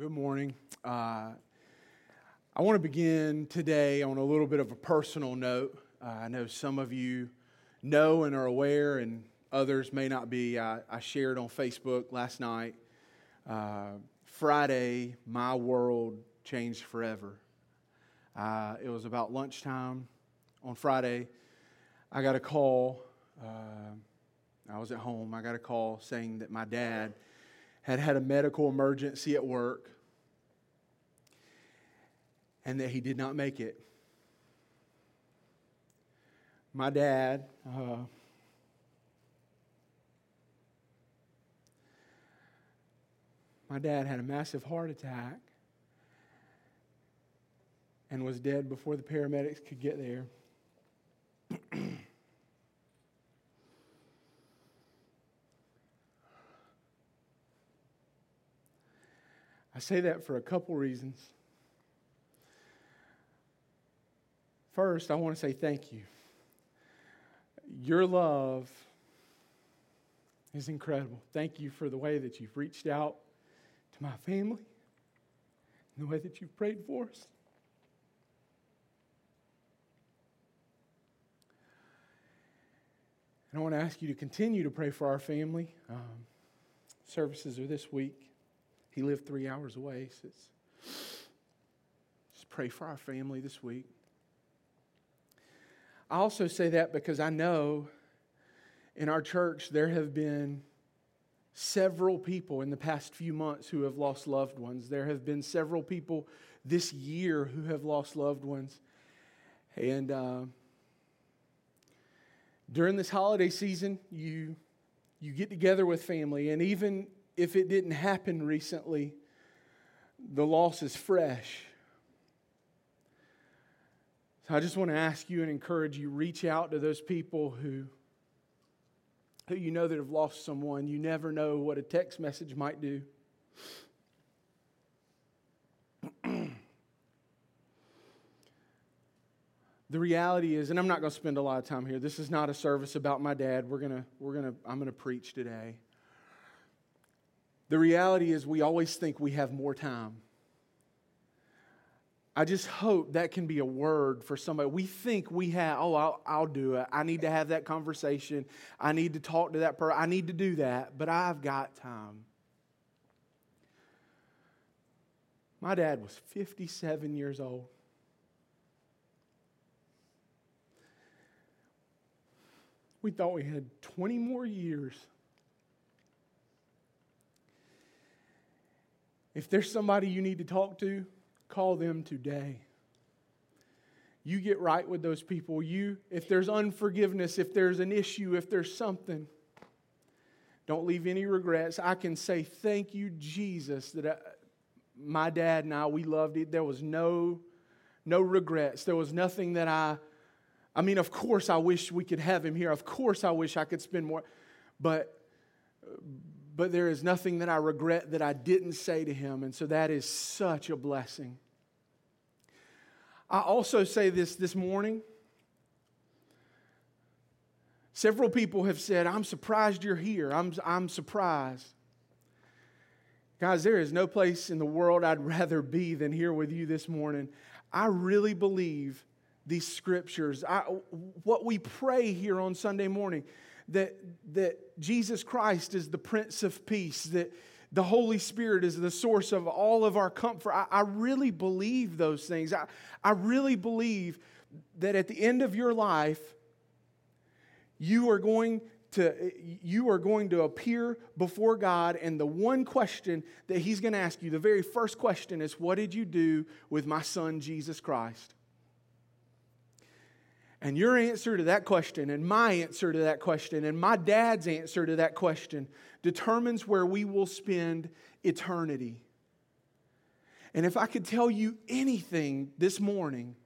good morning. Uh, I want to begin today on a little bit of a personal note. Uh, I know some of you know and are aware, and others may not be. I, I shared on Facebook last night. Uh, Friday, my world changed forever. Uh, it was about lunchtime on Friday. I got a call. Uh, I was at home. I got a call saying that my dad had had a medical emergency at work and that he did not make it. My dad, uh, my dad had a massive heart attack and was dead before the paramedics could get there. I say that for a couple reasons. First, I want to say thank you. Your love is incredible. Thank you for the way that you've reached out to my family and the way that you've prayed for us. And I want to ask you to continue to pray for our family. Um, services are this week. He lived three hours away. So just pray for our family this week. I also say that because I know in our church there have been several people in the past few months who have lost loved ones. There have been several people this year who have lost loved ones. And uh, during this holiday season, you, you get together with family, and even if it didn't happen recently, the loss is fresh. So I just want to ask you and encourage you reach out to those people who who you know that have lost someone. You never know what a text message might do. the reality is, and I'm not going to spend a lot of time here. This is not a service about my dad. We're going to we're going to I'm going to preach today. The reality is, we always think we have more time. I just hope that can be a word for somebody. We think we have, oh, I'll, I'll do it. I need to have that conversation. I need to talk to that person. I need to do that, but I've got time. My dad was 57 years old. We thought we had 20 more years If there's somebody you need to talk to, call them today. You get right with those people. You, if there's unforgiveness, if there's an issue, if there's something, don't leave any regrets. I can say thank you, Jesus, that I, my dad and I we loved it. There was no no regrets. There was nothing that I I mean, of course I wish we could have him here. Of course I wish I could spend more but but there is nothing that I regret that I didn't say to him. And so that is such a blessing. I also say this this morning. Several people have said, I'm surprised you're here. I'm, I'm surprised. Guys, there is no place in the world I'd rather be than here with you this morning. I really believe these scriptures. I, what we pray here on Sunday morning that, that Jesus Christ is the Prince of Peace, that the Holy Spirit is the source of all of our comfort. I, I really believe those things. I, I really believe that at the end of your life, you are going to you are going to appear before God and the one question that he's going to ask you the very first question is what did you do with my son Jesus Christ and your answer to that question, and my answer to that question, and my dad's answer to that question determines where we will spend eternity. And if I could tell you anything this morning,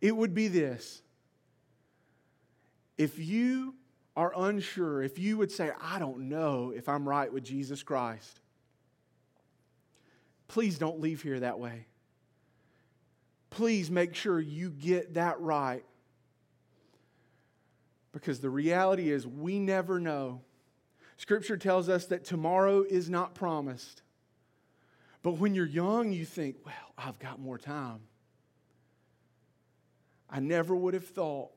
it would be this. If you are unsure, if you would say, I don't know if I'm right with Jesus Christ, please don't leave here that way. Please make sure you get that right because the reality is, we never know. Scripture tells us that tomorrow is not promised. But when you're young, you think, well, I've got more time. I never would have thought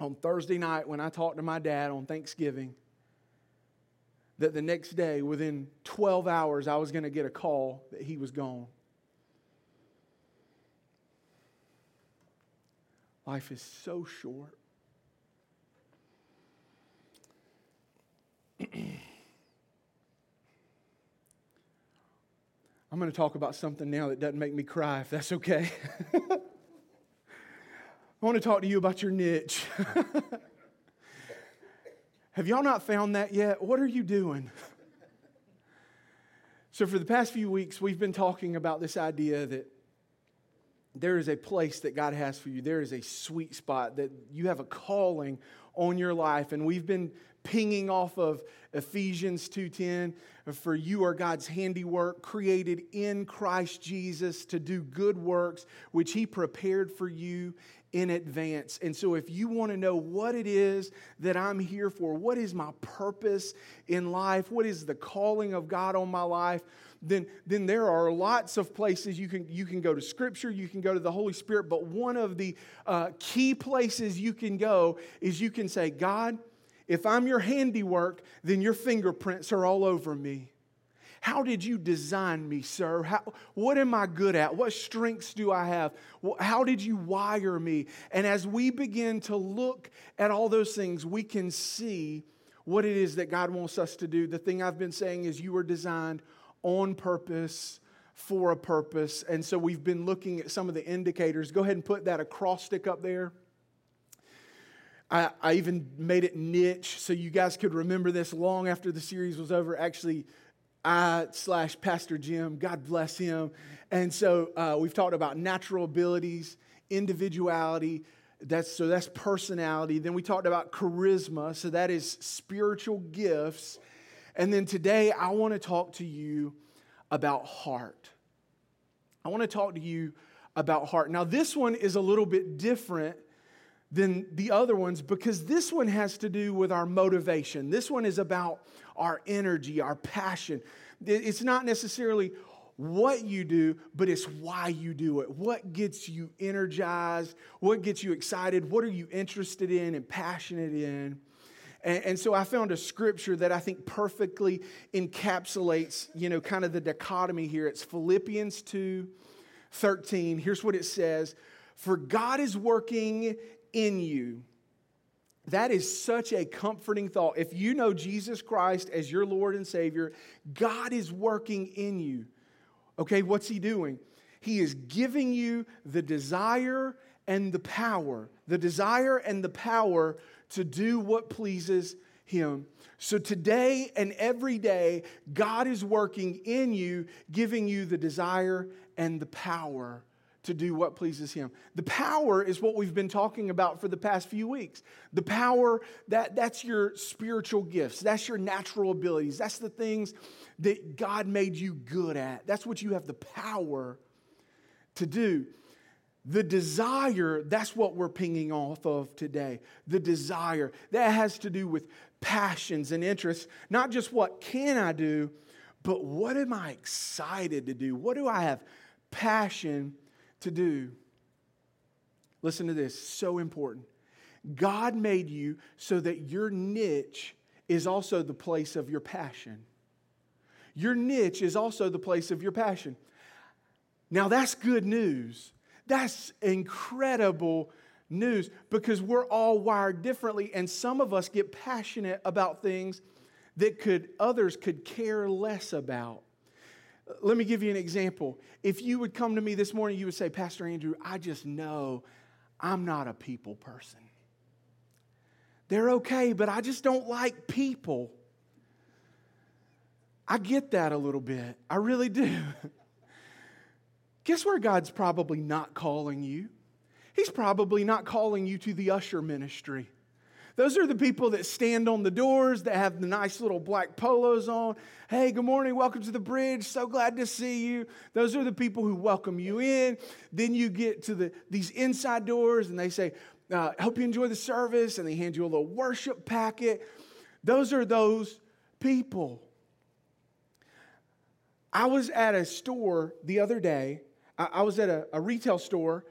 on Thursday night when I talked to my dad on Thanksgiving that the next day, within 12 hours, I was going to get a call that he was gone. Life is so short. I'm going to talk about something now that doesn't make me cry, if that's okay. I want to talk to you about your niche. Have y'all not found that yet? What are you doing? so, for the past few weeks, we've been talking about this idea that there is a place that God has for you. There is a sweet spot that you have a calling on your life. And we've been pinging off of Ephesians 2:10 for you are God's handiwork created in Christ Jesus to do good works which he prepared for you in advance. And so if you want to know what it is that I'm here for, what is my purpose in life, what is the calling of God on my life, then, then there are lots of places you can, you can go to Scripture, you can go to the Holy Spirit, but one of the uh, key places you can go is you can say, God, if I'm your handiwork, then your fingerprints are all over me. How did you design me, sir? How, what am I good at? What strengths do I have? How did you wire me? And as we begin to look at all those things, we can see what it is that God wants us to do. The thing I've been saying is you were designed on purpose for a purpose. And so we've been looking at some of the indicators. Go ahead and put that acrostic up there. I, I even made it niche so you guys could remember this long after the series was over. Actually, I slash Pastor Jim, God bless him. And so uh, we've talked about natural abilities, individuality. That's so that's personality. Then we talked about charisma, so that is spiritual gifts. And then today I want to talk to you about heart. I want to talk to you about heart. Now this one is a little bit different than the other ones because this one has to do with our motivation. This one is about our energy, our passion. It's not necessarily what you do, but it's why you do it. What gets you energized? What gets you excited? What are you interested in and passionate in? And, and, so I found a scripture that I think perfectly encapsulates, you know, kind of the dichotomy here. It's Philippians 2 13. Here's what it says For God is working in you. That is such a comforting thought. If you know Jesus Christ as your Lord and Savior, God is working in you. Okay, what's He doing? He is giving you the desire and the power, the desire and the power to do what pleases Him. So today and every day, God is working in you, giving you the desire and the power to do what pleases him. The power is what we've been talking about for the past few weeks. The power that that's your spiritual gifts. That's your natural abilities. That's the things that God made you good at. That's what you have the power to do. The desire, that's what we're pinging off of today. The desire. That has to do with passions and interests, not just what can I do, but what am I excited to do? What do I have passion to do. Listen to this, so important. God made you so that your niche is also the place of your passion. Your niche is also the place of your passion. Now, that's good news. That's incredible news because we're all wired differently, and some of us get passionate about things that could others could care less about. Let me give you an example. If you would come to me this morning, you would say, Pastor Andrew, I just know I'm not a people person. They're okay, but I just don't like people. I get that a little bit. I really do. Guess where God's probably not calling you? He's probably not calling you to the usher ministry. Those are the people that stand on the doors, that have the nice little black polos on. Hey, good morning, welcome to the bridge. So glad to see you. Those are the people who welcome you in. Then you get to the, these inside doors and they say, uh, Hope you enjoy the service. And they hand you a little worship packet. Those are those people. I was at a store the other day. I, was at a, a retail store,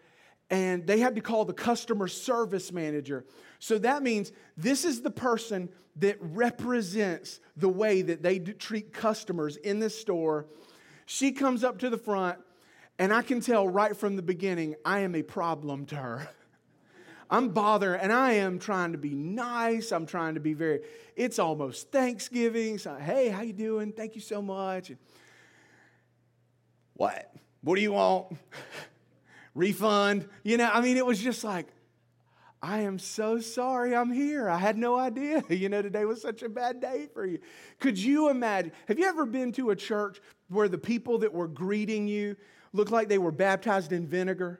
and they had to call the customer service manager. So that means this is the person that represents the way that they treat customers in this store. She comes up to the front, and I can tell right from the beginning, I am a problem to her. I'm bothering, and I am trying to be nice. I'm trying to be very. It's almost Thanksgiving. So, hey, how you doing? Thank you so much. what? What do you want? Refund? You know, I mean, it was just like, I am so sorry I'm here. I had no idea. You know, today was such a bad day for you. Could you imagine? Have you ever been to a church where the people that were greeting you looked like they were baptized in vinegar?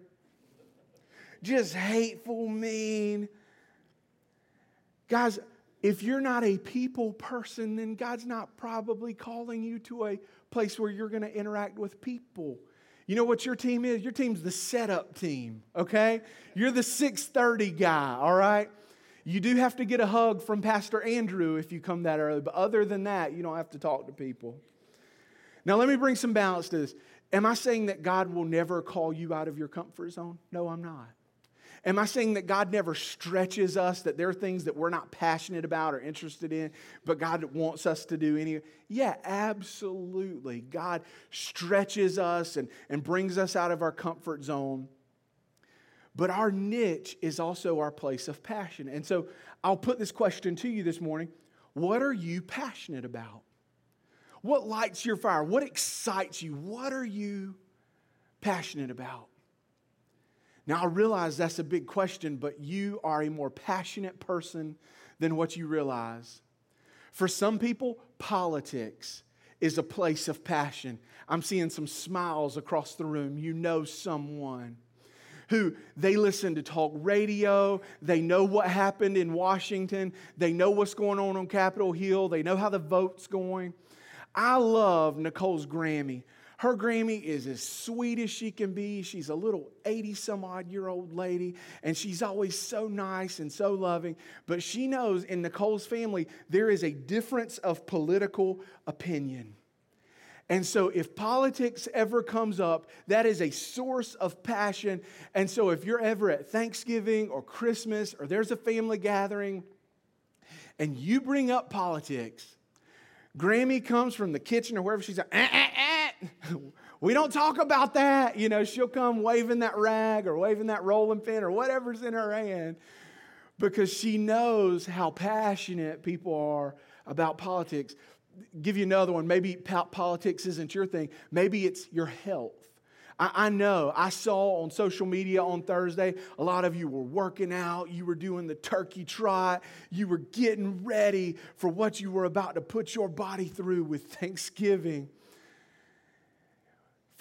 just hateful, mean. Guys, if you're not a people person, then God's not probably calling you to a place where you're going to interact with people. You know what your team is? Your team's the setup team, okay? You're the 6:30 guy, all right? You do have to get a hug from Pastor Andrew if you come that early, but other than that, you don't have to talk to people. Now, let me bring some balance to this. Am I saying that God will never call you out of your comfort zone? No, I'm not. Am I saying that God never stretches us, that there are things that we're not passionate about or interested in, but God wants us to do any? Yeah, absolutely. God stretches us and, and brings us out of our comfort zone. But our niche is also our place of passion. And so I'll put this question to you this morning What are you passionate about? What lights your fire? What excites you? What are you passionate about? Now, I realize that's a big question, but you are a more passionate person than what you realize. For some people, politics is a place of passion. I'm seeing some smiles across the room. You know someone who they listen to talk radio, they know what happened in Washington, they know what's going on on Capitol Hill, they know how the vote's going. I love Nicole's Grammy. Her Grammy is as sweet as she can be. She's a little 80 some odd year old lady, and she's always so nice and so loving. But she knows in Nicole's family, there is a difference of political opinion. And so, if politics ever comes up, that is a source of passion. And so, if you're ever at Thanksgiving or Christmas or there's a family gathering and you bring up politics, Grammy comes from the kitchen or wherever she's like, eh, eh, eh we don't talk about that. You know, she'll come waving that rag or waving that rolling pin or whatever's in her hand because she knows how passionate people are about politics. Give you another one. Maybe politics isn't your thing, maybe it's your health. I, know, I saw on social media on Thursday, a lot of you were working out, you were doing the turkey trot, you were getting ready for what you were about to put your body through with Thanksgiving.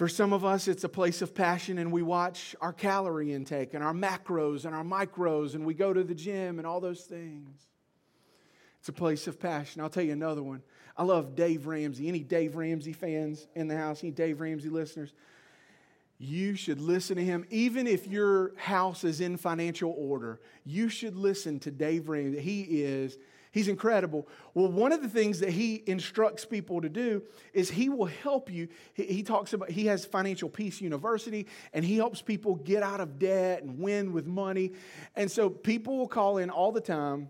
For some of us, it's a place of passion, and we watch our calorie intake and our macros and our micros, and we go to the gym and all those things. It's a place of passion. I'll tell you another one. I love Dave Ramsey. Any Dave Ramsey fans in the house? Any Dave Ramsey listeners? You should listen to him. Even if your house is in financial order, you should listen to Dave Ramsey. He is He's incredible. Well, one of the things that he instructs people to do is he will help you. He, he, talks about, he has Financial Peace University, and he helps people get out of debt and win with money. And so people will call in all the time.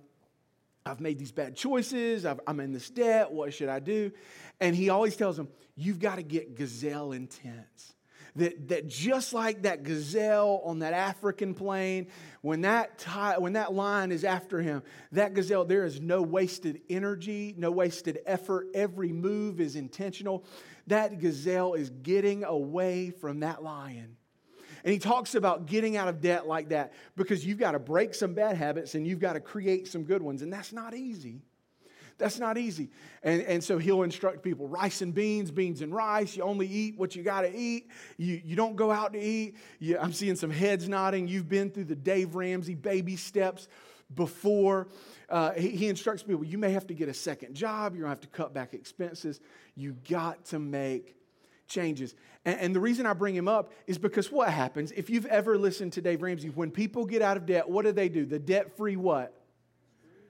I've made these bad choices. i am in this debt. What should I do? And he always tells them, You've got to get gazelle intense that, that just like that gazelle on that African plain, when that, when that lion is after him, that gazelle, there is no wasted energy, no wasted effort. Every move is intentional. That gazelle is getting away from that lion. And he talks about getting out of debt like that because you've got to break some bad habits and you've got to create some good ones. And that's not easy. That's not easy. And, and so he'll instruct people rice and beans, beans and rice. You only eat what you got to eat. You, you don't go out to eat. You, I'm seeing some heads nodding. You've been through the Dave Ramsey baby steps before. Uh, he, he instructs people you may have to get a second job. You're going to have to cut back expenses. You got to make changes. And, and, the reason I bring him up is because what happens if you've ever listened to Dave Ramsey, when people get out of debt, what do they do? The debt free what?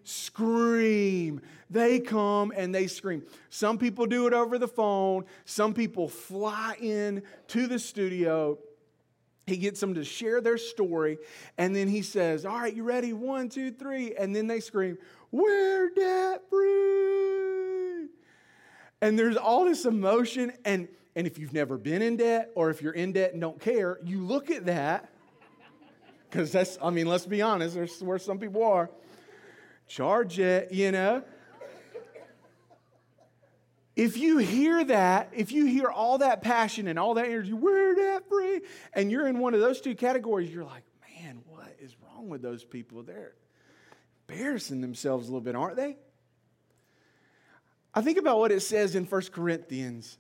Scream. They come and they scream. Some people do it over the phone, some people fly in to the studio. He gets them to share their story, and then he says, All right, you ready? One, two, three. And then they scream, We're debt free. And there's all this emotion. And, and if you've never been in debt, or if you're in debt and don't care, you look at that, because that's, I mean, let's be honest, that's where some people are. Charge it, you know. If you hear that, if you hear all that passion and all that energy, we're debt free, and you're in one of those two categories, you're like, man, what is wrong with those people? They're embarrassing themselves a little bit, aren't they? I think about what it says in 1 Corinthians.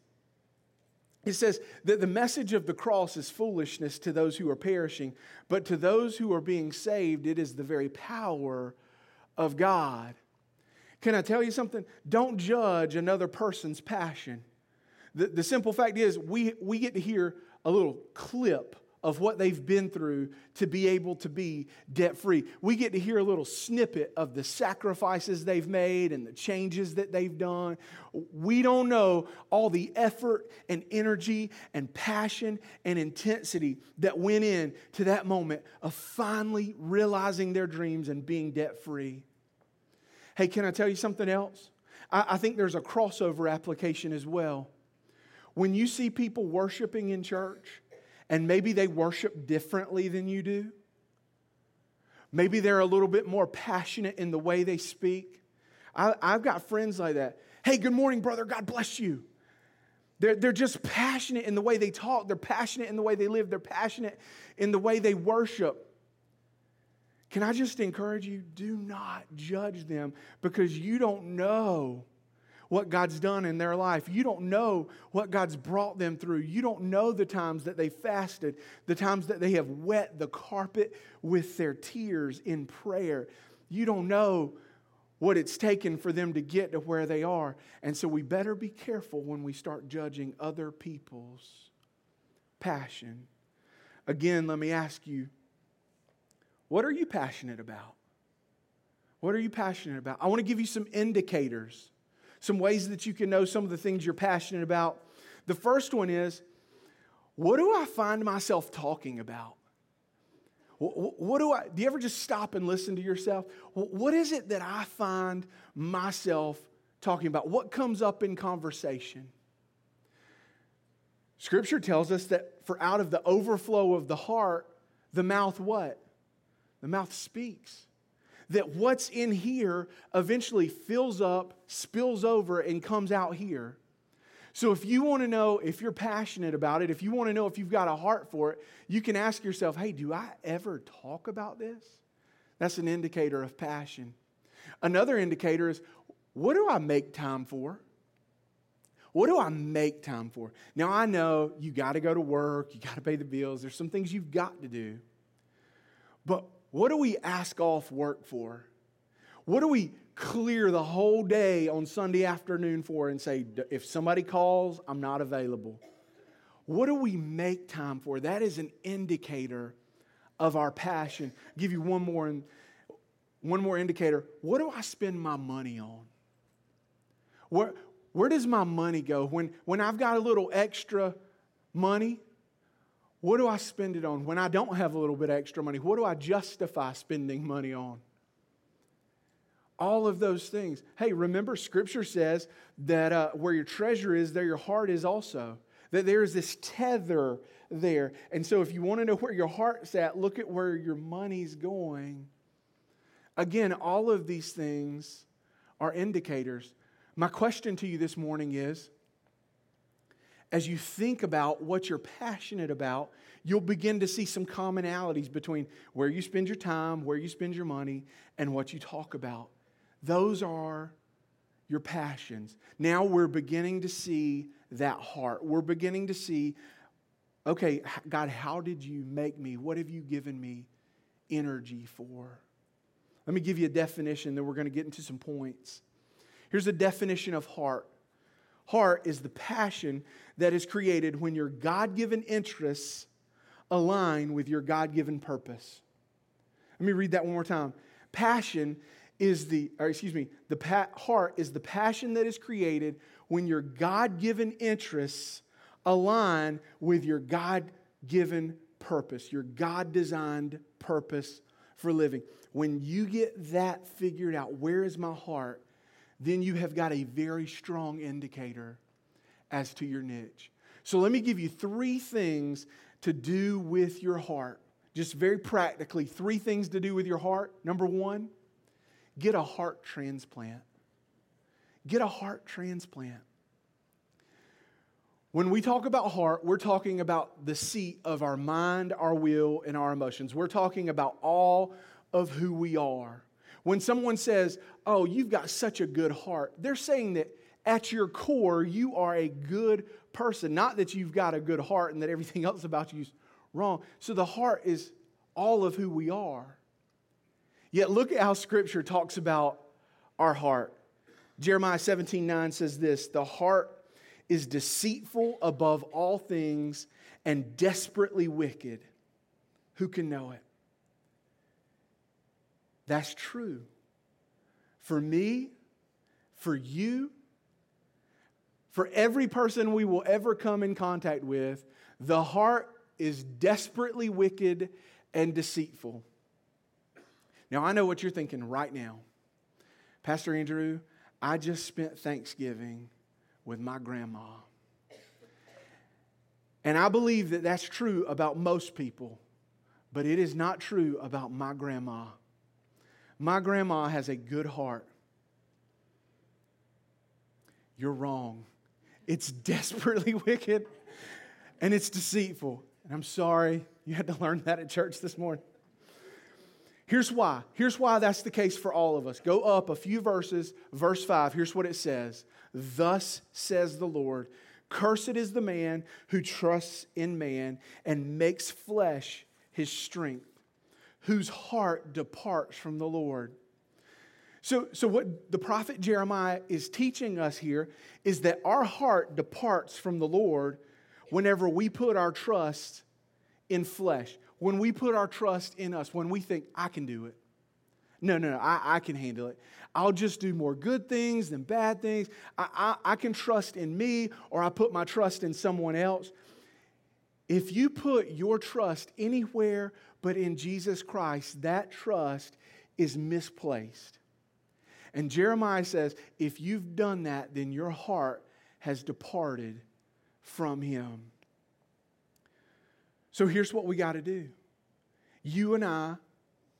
It says that the message of the cross is foolishness to those who are perishing, but to those who are being saved, it is the very power of God. Can I tell you something? Don't judge another person's passion. The, the simple fact is, we, we get to hear a little clip of what they've been through to be able to be debt free. We get to hear a little snippet of the sacrifices they've made and the changes that they've done. We don't know all the effort and energy and passion and intensity that went in to that moment of finally realizing their dreams and being debt free. Hey, can I tell you something else? I, I think there's a crossover application as well. When you see people worshiping in church, and maybe they worship differently than you do, maybe they're a little bit more passionate in the way they speak. I, I've got friends like that. Hey, good morning, brother. God bless you. They're, they're just passionate in the way they talk. They're passionate in the way they live. They're passionate in the way they worship. Can I just encourage you? Do not judge them because you don't know what God's done in their life. You don't know what God's brought them through. You don't know the times that they fasted, the times that they have wet the carpet with their tears in prayer. You don't know what it's taken for them to get to where they are. And so we better be careful when we start judging other people's passion. Again, let me ask you what are you passionate about? What are you passionate about? I want to give you some indicators, some ways that you can know some of the things you're passionate about. The first one is what do I find myself talking about? What, do I, do you ever just stop and listen to yourself? What is it that I find myself talking about? What comes up in conversation? Scripture tells us that for out of the overflow of the heart, the mouth what? The mouth speaks. That what's in here eventually fills up, spills over, and comes out here. So if you want to know if you're passionate about it, if you want to know if you've got a heart for it, you can ask yourself, hey, do I ever talk about this? That's an indicator of passion. Another indicator is, what do I make time for? What do I make time for? Now, I know you got to go to work, you got to pay the bills, there's some things you've got to do. But what do we ask off work for? What do we clear the whole day on Sunday afternoon for and say, if somebody calls, I'm not available? What do we make time for? That is an indicator of our passion. I'll give you one more, one more indicator. What do I spend my money on? Where, where does my money go? When, when I've got a little extra money, what do I spend it on? When I don't have a little bit extra money, what do I justify spending money on? All of those things. Hey, remember, Scripture says that uh, where your treasure is, there your heart is also. That there is this tether there. And so, if you want to know where your heart's at, look at where your money's going. Again, all of these things are indicators. My question to you this morning is as you think about what you're passionate about, you'll begin to see some commonalities between where you spend your time, where you spend your money, and what you talk about. Those are your passions. Now we're beginning to see that heart. We're beginning to see, okay, God, how did you make me? What have you given me energy for? Let me give you a definition, then we're going to get into some points. Here's a definition of heart Heart is the passion that is created when your God given interests align with your God given purpose. Let me read that one more time. Passion is the, or excuse me, the pa- heart is the passion that is created when your God given interests align with your God given purpose, your God designed purpose for living. When you get that figured out, where is my heart? Then you have got a very strong indicator as to your niche. So let me give you three things to do with your heart. Just very practically, three things to do with your heart. Number one, get a heart transplant. Get a heart transplant. When we talk about heart, we're talking about the seat of our mind, our will, and our emotions. We're talking about all of who we are. When someone says, Oh, you've got such a good heart, they're saying that at your core, you are a good person. Not that you've got a good heart and that everything else about you is wrong. So the heart is all of who we are. Yet look at how Scripture talks about our heart. Jeremiah 17 9 says this The heart is deceitful above all things and desperately wicked. Who can know it? That's true. For me, for you, for every person we will ever come in contact with, the heart is desperately wicked and deceitful. Now, I know what you're thinking right now. Pastor Andrew, I just spent Thanksgiving with my grandma. And I believe that that's true about most people, but it is not true about my grandma. My grandma has a good heart. You're wrong. It's desperately wicked and it's deceitful. And I'm sorry you had to learn that at church this morning. Here's why. Here's why that's the case for all of us. Go up a few verses, verse 5. Here's what it says Thus says the Lord Cursed is the man who trusts in man and makes flesh his strength, whose heart departs from the Lord. So, so, what the prophet Jeremiah is teaching us here is that our heart departs from the Lord whenever we put our trust in flesh, when we put our trust in us, when we think, I can do it. No, no, no, I, I can handle it. I'll just do more good things than bad things. I, I, I can trust in me or I put my trust in someone else. If you put your trust anywhere but in Jesus Christ, that trust is misplaced. And Jeremiah says, if you've done that, then your heart has departed from him. So here's what we got to do you and I,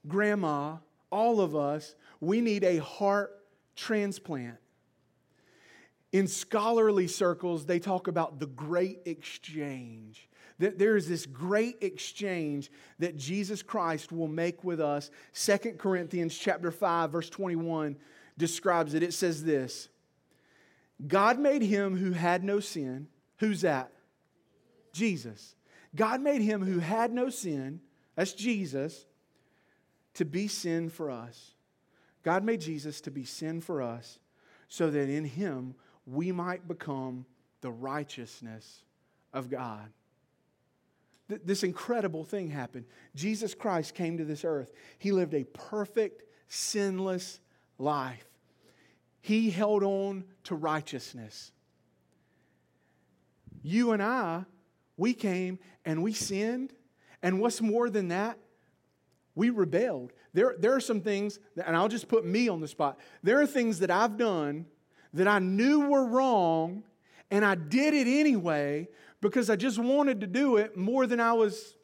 grandma, all of us, we need a heart transplant. In scholarly circles, they talk about the great exchange. That there is this great exchange that Jesus Christ will make with us. 2 Corinthians chapter 5, verse 21 describes it. It says this God made him who had no sin. Who's that? Jesus. God made him who had no sin, that's Jesus, to be sin for us. God made Jesus to be sin for us so that in him we might become the righteousness of God. Th- this incredible thing happened. Jesus Christ came to this earth. He lived a perfect, sinless life. He held on to righteousness. You and I, we came and we sinned. And what's more than that? We rebelled. There, there are some things, that, and I'll just put me on the spot. There are things that I've done that I knew were wrong, and I did it anyway because I just wanted to do it more than I was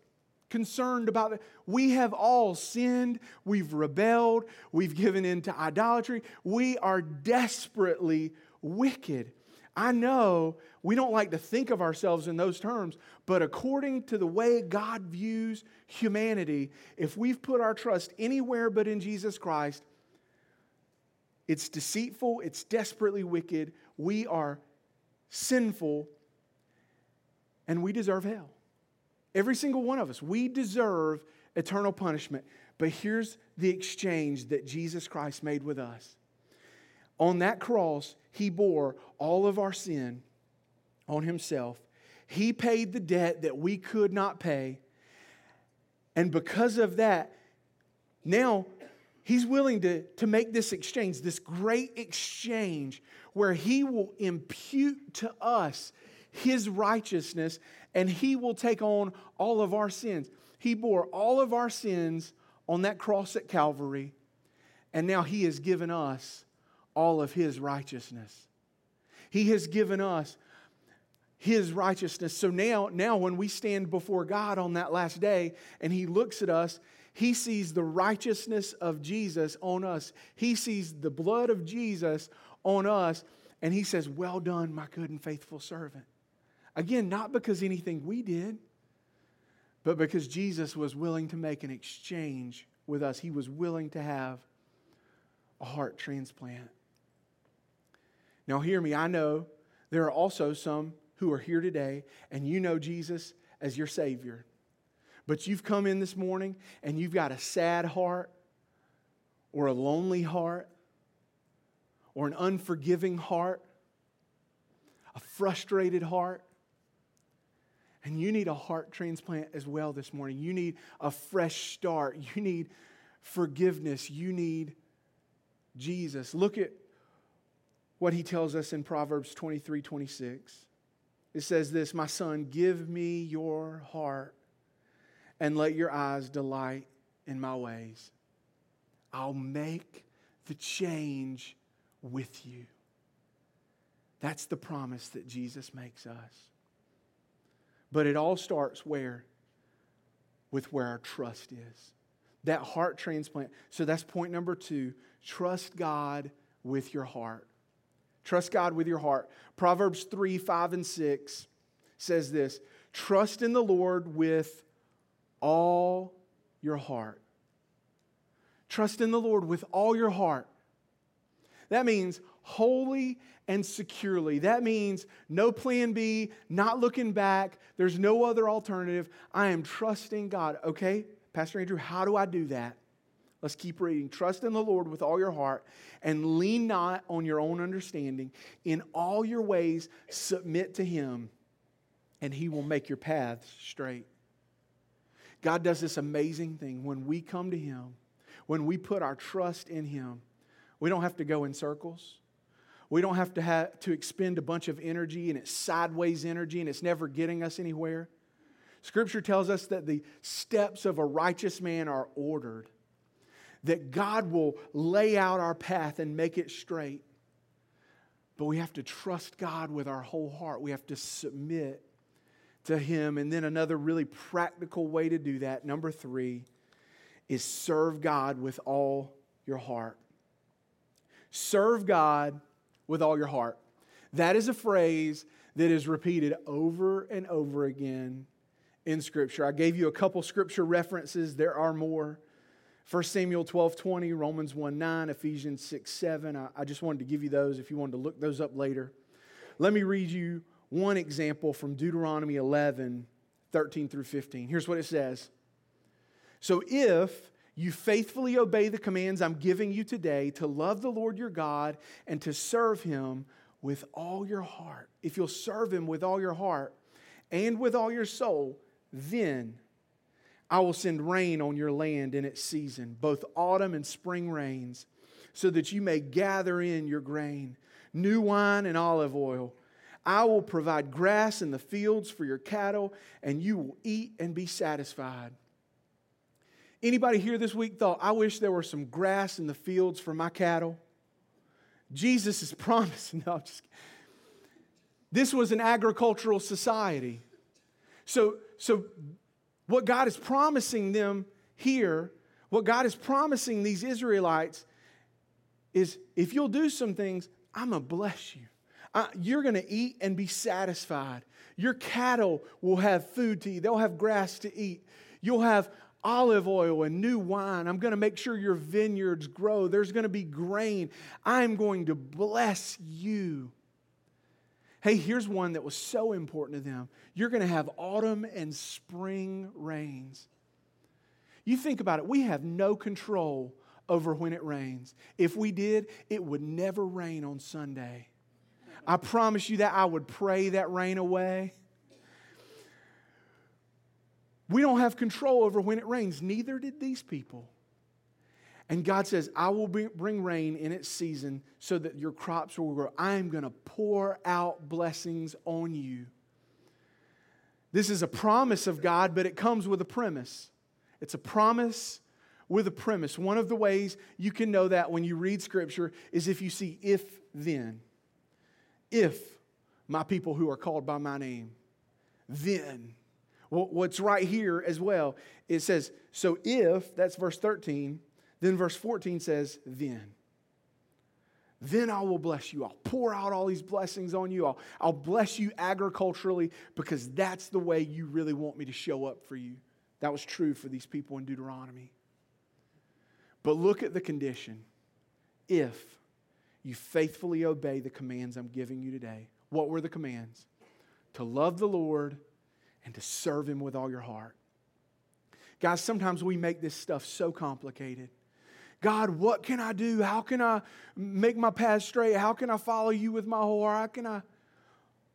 concerned about it. We have all sinned. We've rebelled. We've given in to idolatry. We are desperately wicked. I know we don't like to think of ourselves in those terms, but according to the way God views humanity, if we've put our trust anywhere but in Jesus Christ, it's deceitful, it's desperately wicked, we are sinful, and we deserve hell. Every single one of us, we deserve eternal punishment. But here's the exchange that Jesus Christ made with us. On that cross, he bore all of our sin on himself. He paid the debt that we could not pay. And because of that, now He's willing to, to make this exchange, this great exchange, where He will impute to us His righteousness and He will take on all of our sins. He bore all of our sins on that cross at Calvary, and now He has given us all of His righteousness. He has given us his righteousness. So now, now when we stand before God on that last day and he looks at us, he sees the righteousness of Jesus on us. He sees the blood of Jesus on us, and he says, Well done, my good and faithful servant. Again, not because anything we did, but because Jesus was willing to make an exchange with us. He was willing to have a heart transplant. Now, hear me. I know there are also some who are here today, and you know Jesus as your Savior. But you've come in this morning and you've got a sad heart or a lonely heart or an unforgiving heart, a frustrated heart. And you need a heart transplant as well this morning. You need a fresh start. You need forgiveness. You need Jesus. Look at what he tells us in Proverbs 23 26. It says this My son, give me your heart and let your eyes delight in my ways. I'll make the change with you. That's the promise that Jesus makes us. But it all starts where? With where our trust is. That heart transplant. So that's point number two. Trust God with your heart. Trust God with your heart. Proverbs 3 5 and 6 says this Trust in the Lord with all your heart. Trust in the Lord with all your heart. That means wholly and securely. That means no plan B, not looking back. There's no other alternative. I am trusting God. Okay, Pastor Andrew, how do I do that? Let's keep reading. Trust in the Lord with all your heart and lean not on your own understanding. In all your ways, submit to Him, and He will make your paths straight. God does this amazing thing when we come to Him, when we put our trust in Him. We don't have to go in circles. We don't have to, have to expend a bunch of energy and it's sideways energy and it's never getting us anywhere. Scripture tells us that the steps of a righteous man are ordered, that God will lay out our path and make it straight. But we have to trust God with our whole heart. We have to submit to Him. And then another really practical way to do that, number three, is serve God with all your heart. Serve God with all your heart. That is a phrase that is repeated over and over again in Scripture. I gave you a couple Scripture references, there are more. 1 Samuel 12 20, Romans 1 9, Ephesians 6 7. I, I just wanted to give you those if you wanted to look those up later. Let me read you one example from Deuteronomy 11, 13 through 15. Here's what it says So if you faithfully obey the commands I'm giving you today to love the Lord your God and to serve him with all your heart, if you'll serve him with all your heart and with all your soul, then I will send rain on your land in its season, both autumn and spring rains, so that you may gather in your grain, new wine and olive oil I will provide grass in the fields for your cattle, and you will eat and be satisfied. Anybody here this week thought, I wish there were some grass in the fields for my cattle? Jesus is promising. No, just this was an agricultural society. So, so what God is promising them here, what God is promising these Israelites is if you'll do some things, I'm going to bless you uh, you're going to eat and be satisfied. Your cattle will have food to eat, they'll have grass to eat. You'll have olive oil and new wine. I'm going to make sure your vineyards grow. There's going to be grain. I'm going to bless you. Hey, here's one that was so important to them. You're going to have autumn and spring rains. You think about it, we have no control over when it rains. If we did, it would never rain on Sunday. I promise you that I would pray that rain away. We don't have control over when it rains, neither did these people. And God says, I will bring rain in its season so that your crops will grow. I am going to pour out blessings on you. This is a promise of God, but it comes with a premise. It's a promise with a premise. One of the ways you can know that when you read Scripture is if you see if then. If my people who are called by my name, then. What's right here as well, it says, so if, that's verse 13, then verse 14 says, then. Then I will bless you. I'll pour out all these blessings on you. I'll, I'll bless you agriculturally because that's the way you really want me to show up for you. That was true for these people in Deuteronomy. But look at the condition. If you faithfully obey the commands I'm giving you today. What were the commands? To love the Lord and to serve Him with all your heart. Guys, sometimes we make this stuff so complicated. God, what can I do? How can I make my path straight? How can I follow you with my whole heart? How can I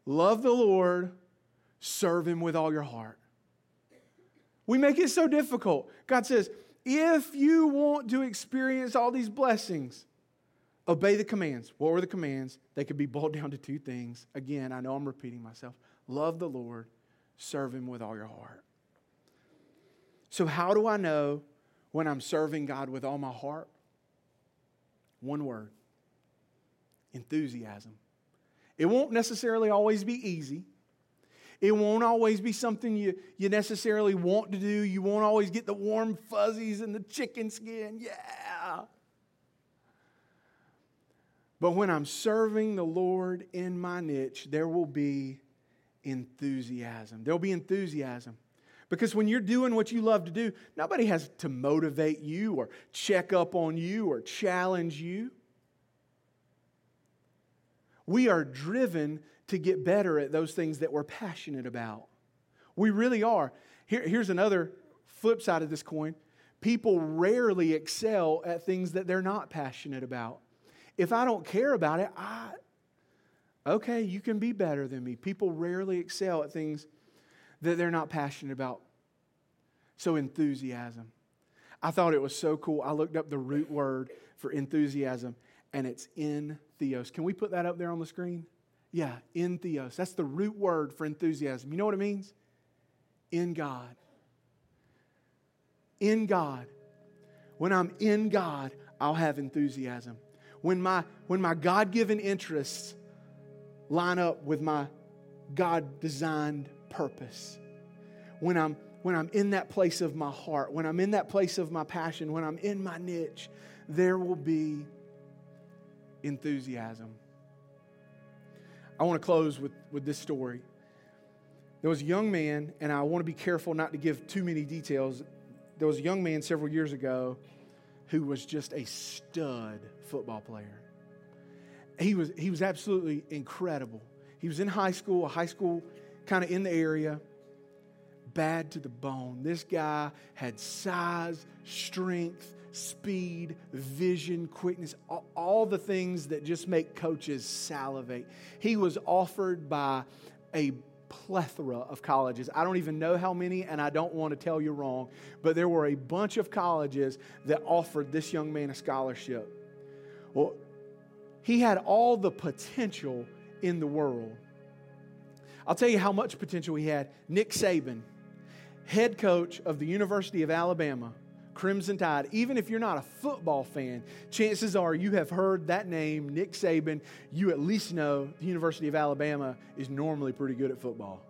love the Lord, serve Him with all your heart? We make it so difficult. God says, if you want to experience all these blessings, obey the commands. What were the commands? They could be boiled down to two things. Again, I know I'm repeating myself. Love the Lord, serve Him with all your heart. So, how do I know when I'm serving God with all my heart? One word enthusiasm. It won't necessarily always be easy. It won't always be something you, you necessarily want to do. You won't always get the warm fuzzies and the chicken skin. Yeah. But when I'm serving the Lord in my niche, there will be enthusiasm. There'll be enthusiasm. Because when you're doing what you love to do, nobody has to motivate you or check up on you or challenge you. We are driven to get better at those things that we're passionate about. We really are. Here, here's another flip side of this coin people rarely excel at things that they're not passionate about. If I don't care about it, I, okay, you can be better than me. People rarely excel at things that they're not passionate about. So, enthusiasm. I thought it was so cool. I looked up the root word for enthusiasm, and it's in theos. Can we put that up there on the screen? Yeah, in theos. That's the root word for enthusiasm. You know what it means? In God. In God. When I'm in God, I'll have enthusiasm. When my, when my God given interests line up with my God designed purpose. When I'm, when I'm in that place of my heart, when I'm in that place of my passion, when I'm in my niche, there will be enthusiasm. I want to close with, with this story. There was a young man, and I want to be careful not to give too many details. There was a young man several years ago who was just a stud football player. He was, he was absolutely incredible. He was in high school, a high school kind of in the area, bad to the bone. This guy had size, strength, speed, vision, quickness, all, all the things that just make coaches salivate. He was offered by a plethora of colleges. I don't even know how many, and I don't want to tell you wrong, but there were a bunch of colleges that offered this young man a scholarship. Well, he had all the potential in the world. I'll tell you how much potential he had. Nick Saban, head coach of the University of Alabama, Crimson Tide. Even if you're not a football fan, chances are you have heard that name, Nick Saban. You at least know the University of Alabama is normally pretty good at football.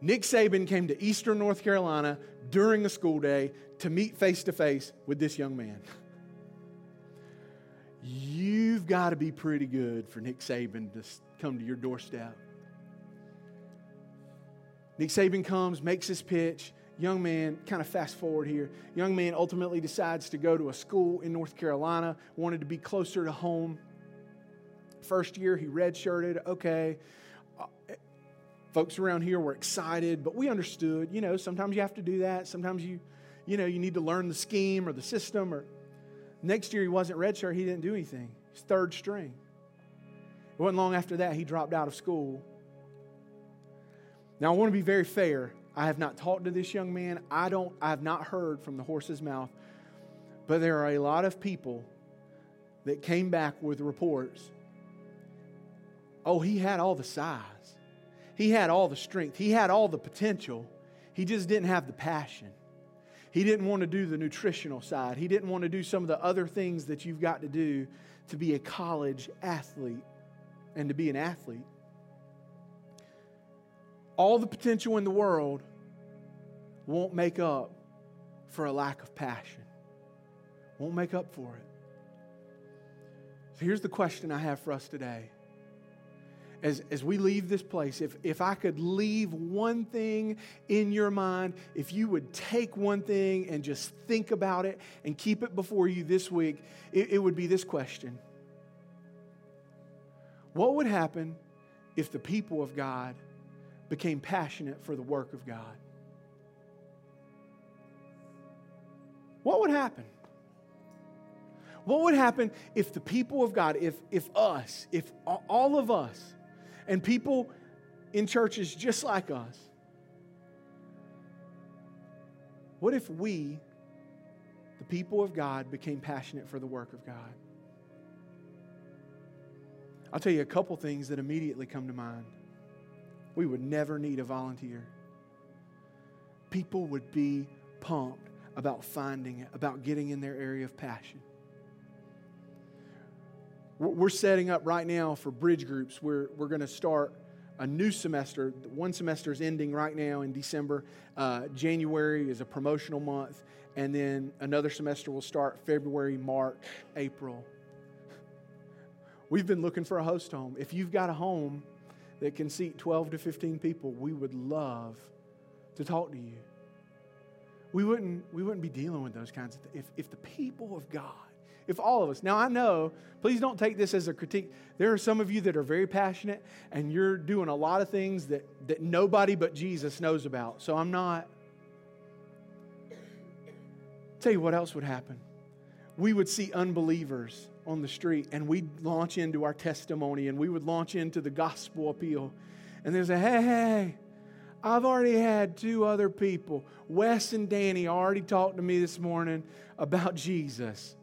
Nick Saban came to Eastern North Carolina during the school day to meet face to face with this young man. You've got to be pretty good for Nick Saban to come to your doorstep. Nick Saban comes, makes his pitch. Young man, kind of fast forward here. Young man ultimately decides to go to a school in North Carolina, wanted to be closer to home. First year, he redshirted. Okay. Uh, folks around here were excited, but we understood, you know, sometimes you have to do that. Sometimes you, you know, you need to learn the scheme or the system. Or next year, he wasn't redshirt. He didn't do anything. He's third string. It wasn't long after that he dropped out of school now, I want to be very fair. I have not talked to this young man. I don't I have not heard from the horse's mouth. But there are a lot of people that came back with reports. Oh, he had all the size. He had all the strength. He had all the potential. He just didn't have the passion. He didn't want to do the nutritional side. He didn't want to do some of the other things that you've got to do to be a college athlete and to be an athlete. All the potential in the world won't make up for a lack of passion, won't make up for it. So here's the question I have for us today. As, as we leave this place, if, if I could leave one thing in your mind, if you would take one thing and just think about it and keep it before you this week, it, it would be this question. What would happen if the people of God became passionate for the work of God? What would happen? What would happen if the people of God, if, if us, if all of us, and people in churches just like us. What if we, the people of God, became passionate for the work of God? I'll tell you a couple things that immediately come to mind. We would never need a volunteer. People would be pumped about finding it, about getting in their area of passion. We're setting up right now for bridge groups. We're, we're going to start a new semester. One semester is ending right now in December. Uh, January is a promotional month. And then another semester will start February, March, April. We've been looking for a host home. If you've got a home that can seat 12 to 15 people, we would love to talk to you. We wouldn't, we wouldn't be dealing with those kinds of things. If, if the people of God if all of us. Now, I know, please don't take this as a critique. There are some of you that are very passionate and you're doing a lot of things that, that nobody but Jesus knows about. So I'm not. Tell you what else would happen. We would see unbelievers on the street and we'd launch into our testimony and we would launch into the gospel appeal. And there's a hey, hey, I've already had two other people. Wes and Danny already talked to me this morning about Jesus.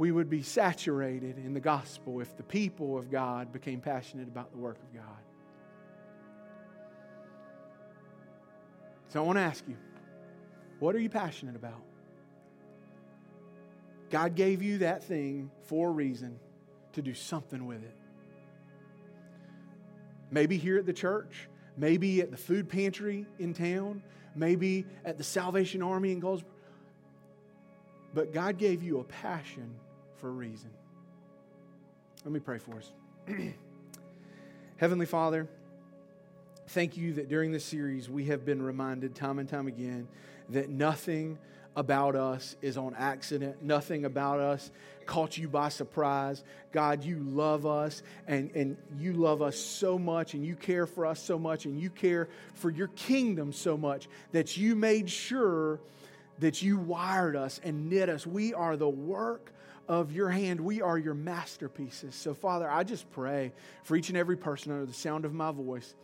we would be saturated in the gospel if the people of God became passionate about the work of God. So I want to ask you, what are you passionate about? God gave you that thing for a reason to do something with it. Maybe here at the church, maybe at the food pantry in town, maybe at the Salvation Army in Goldsboro. But God gave you a passion for a reason. Let me pray for us. Heavenly Father, thank you that during this series we have been reminded time and time again that nothing about us is on accident. Nothing about us caught you by surprise. God, you love us and, and you love us so much and you care for us so much and you care for your kingdom so much that you made sure that you wired us and knit us. We are the work of your hand. We are your masterpieces. So, Father, I just pray for each and every person under the sound of my voice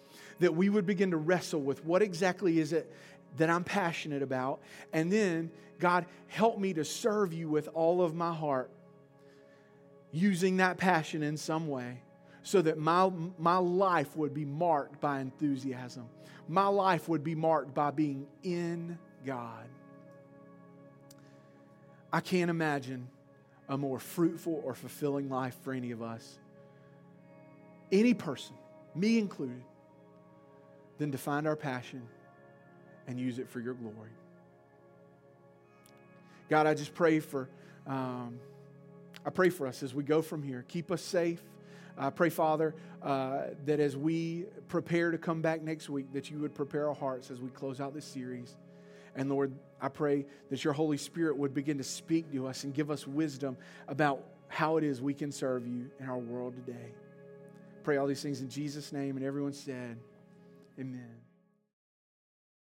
that we would begin to wrestle with what exactly is it that I'm passionate about. And then, God, help me to serve you with all of my heart, using that passion in some way so that my, my life would be marked by enthusiasm. My life would be marked by being in God. I can't imagine a more fruitful or fulfilling life for any of us, any person, me included, than to find our passion and use it for your glory. God, I just pray for, um, I pray for us as we go from here. Keep us safe. I pray, Father, uh, that as we prepare to come back next week, that you would prepare our hearts as we close out this series. And Lord, I pray that your Holy Spirit would begin to speak to us and give us wisdom about how it is we can serve you in our world today. Pray all these things in Jesus' name, and everyone said, Amen.